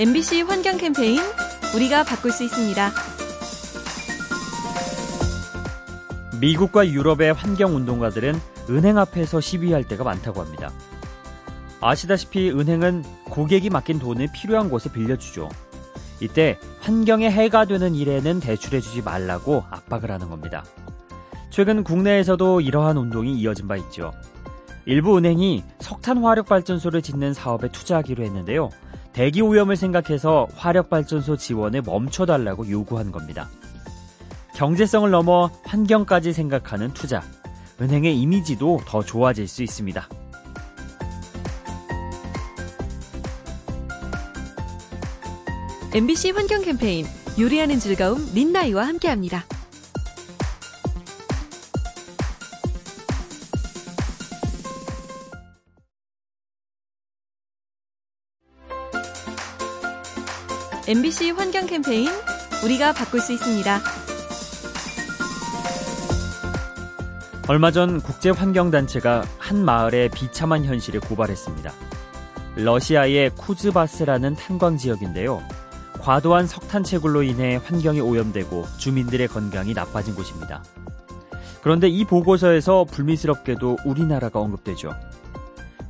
MBC 환경 캠페인 우리가 바꿀 수 있습니다. 미국과 유럽의 환경 운동가들은 은행 앞에서 시위할 때가 많다고 합니다. 아시다시피 은행은 고객이 맡긴 돈을 필요한 곳에 빌려주죠. 이때 환경에 해가 되는 일에는 대출해주지 말라고 압박을 하는 겁니다. 최근 국내에서도 이러한 운동이 이어진 바 있죠. 일부 은행이 석탄 화력 발전소를 짓는 사업에 투자하기로 했는데요. 대기 오염을 생각해서 화력 발전소 지원을 멈춰달라고 요구한 겁니다. 경제성을 넘어 환경까지 생각하는 투자. 은행의 이미지도 더 좋아질 수 있습니다. MBC 환경 캠페인 요리하는 즐거움 민나이와 함께합니다. MBC 환경 캠페인 우리가 바꿀 수 있습니다. 얼마 전 국제 환경 단체가 한 마을의 비참한 현실을 고발했습니다. 러시아의 쿠즈바스라는 탄광 지역인데요. 과도한 석탄 채굴로 인해 환경이 오염되고 주민들의 건강이 나빠진 곳입니다. 그런데 이 보고서에서 불미스럽게도 우리나라가 언급되죠.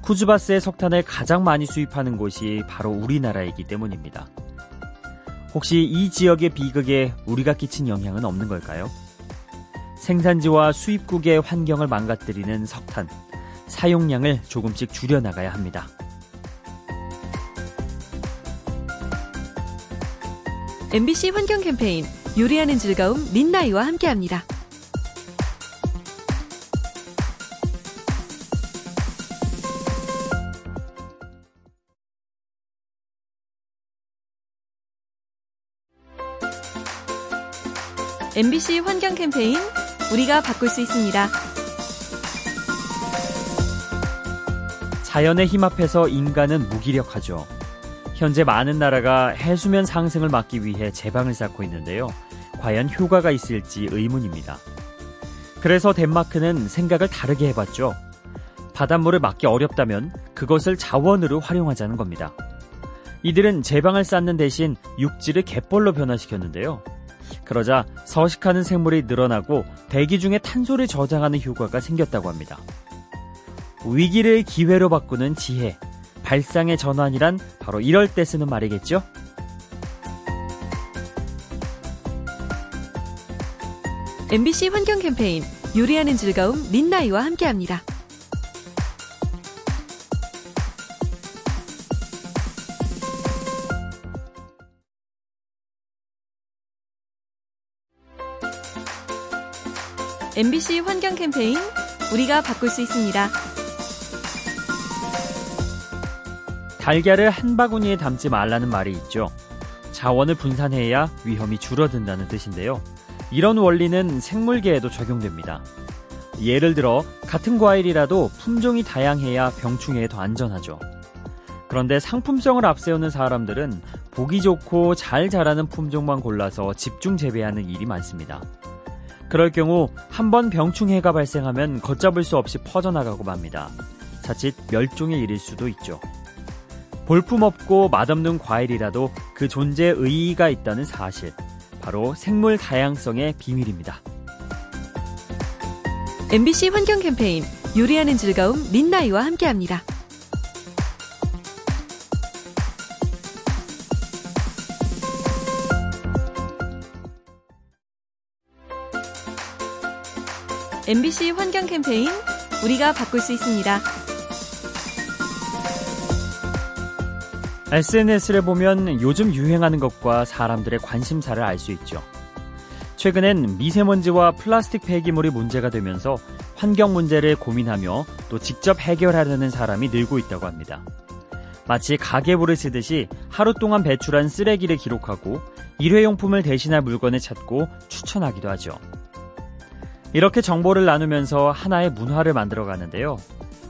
쿠즈바스의 석탄을 가장 많이 수입하는 곳이 바로 우리나라이기 때문입니다. 혹시 이 지역의 비극에 우리가 끼친 영향은 없는 걸까요? 생산지와 수입국의 환경을 망가뜨리는 석탄, 사용량을 조금씩 줄여나가야 합니다. MBC 환경 캠페인 요리하는 즐거움 민나이와 함께합니다. MBC 환경 캠페인 우리가 바꿀 수 있습니다. 자연의 힘 앞에서 인간은 무기력하죠. 현재 많은 나라가 해수면 상승을 막기 위해 제방을 쌓고 있는데요. 과연 효과가 있을지 의문입니다. 그래서 덴마크는 생각을 다르게 해봤죠. 바닷물을 막기 어렵다면 그것을 자원으로 활용하자는 겁니다. 이들은 제방을 쌓는 대신 육지를 갯벌로 변화시켰는데요. 그러자 서식하는 생물이 늘어나고 대기 중에 탄소를 저장하는 효과가 생겼다고 합니다. 위기를 기회로 바꾸는 지혜, 발상의 전환이란 바로 이럴 때 쓰는 말이겠죠? MBC 환경 캠페인 요리하는 즐거움 민나이와 함께합니다. MBC 환경 캠페인 우리가 바꿀 수 있습니다. 달걀을 한 바구니에 담지 말라는 말이 있죠. 자원을 분산해야 위험이 줄어든다는 뜻인데요. 이런 원리는 생물계에도 적용됩니다. 예를 들어 같은 과일이라도 품종이 다양해야 병충해에 더 안전하죠. 그런데 상품성을 앞세우는 사람들은 보기 좋고 잘 자라는 품종만 골라서 집중 재배하는 일이 많습니다. 그럴 경우 한 번 병충해가 발생하면 걷잡을 수 없이 퍼져나가고 맙니다. 자칫 멸종에 이를 수도 있죠. 볼품없고 맛없는 과일이라도 그 존재에 의의가 있다는 사실. 바로 생물 다양성의 비밀입니다. MBC 환경 캠페인 요리하는 즐거움 민나이와 함께합니다. MBC 환경 캠페인 우리가 바꿀 수 있습니다. SNS를 보면 요즘 유행하는 것과 사람들의 관심사를 알 수 있죠. 최근엔 미세먼지와 플라스틱 폐기물이 문제가 되면서 환경 문제를 고민하며 또 직접 해결하려는 사람이 늘고 있다고 합니다. 마치 가계부를 쓰듯이 하루 동안 배출한 쓰레기를 기록하고 일회용품을 대신할 물건을 찾고 추천하기도 하죠. 이렇게 정보를 나누면서 하나의 문화를 만들어 가는데요.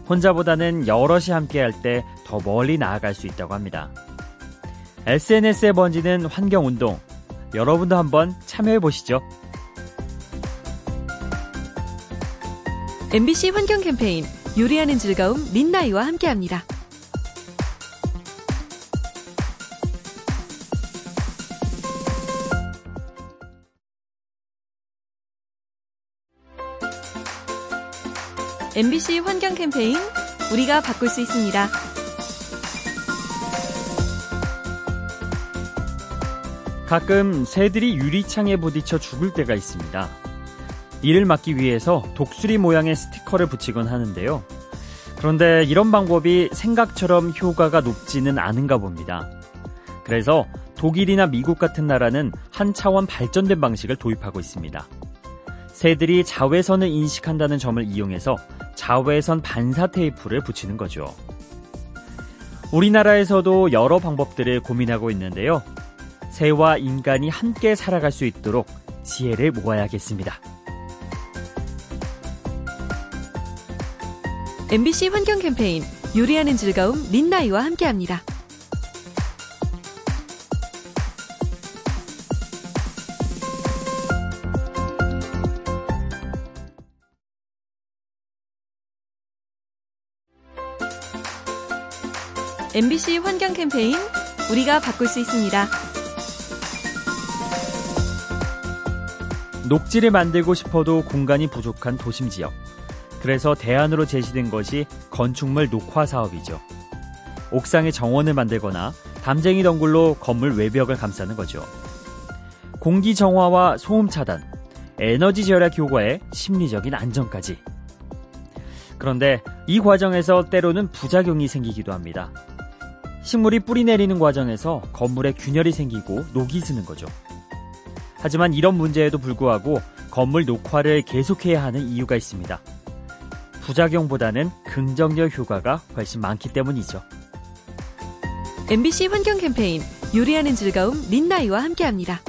혼자보다는 여럿이 함께 할 때 더 멀리 나아갈 수 있다고 합니다. SNS에 번지는 환경운동. 여러분도 한번 참여해 보시죠. MBC 환경 캠페인 요리하는 즐거움 민나이와 함께합니다. MBC 환경 캠페인 우리가 바꿀 수 있습니다. 가끔 새들이 유리창에 부딪혀 죽을 때가 있습니다. 이를 막기 위해서 독수리 모양의 스티커를 붙이곤 하는데요. 그런데 이런 방법이 생각처럼 효과가 높지는 않은가 봅니다. 그래서 독일이나 미국 같은 나라는 한 차원 발전된 방식을 도입하고 있습니다. 새들이 자외선을 인식한다는 점을 이용해서 자외선 반사 테이프를 붙이는 거죠. 우리나라에서도 여러 방법들을 고민하고 있는데요. 새와 인간이 함께 살아갈 수 있도록 지혜를 모아야겠습니다. MBC 환경 캠페인 요리하는 즐거움 린나이와 함께합니다. MBC 환경 캠페인 우리가 바꿀 수 있습니다. 녹지를 만들고 싶어도 공간이 부족한 도심 지역. 그래서 대안으로 제시된 것이 건축물 녹화 사업이죠. 옥상에 정원을 만들거나 담쟁이 덩굴로 건물 외벽을 감싸는 거죠. 공기 정화와 소음 차단, 에너지 절약 효과에 심리적인 안정까지. 그런데 이 과정에서 때로는 부작용이 생기기도 합니다. 식물이 뿌리 내리는 과정에서 건물에 균열이 생기고 녹이 스는 거죠. 하지만 이런 문제에도 불구하고 건물 녹화를 계속해야 하는 이유가 있습니다. 부작용보다는 긍정적 효과가 훨씬 많기 때문이죠. MBC 환경 캠페인 요리하는 즐거움 린나이와 함께합니다.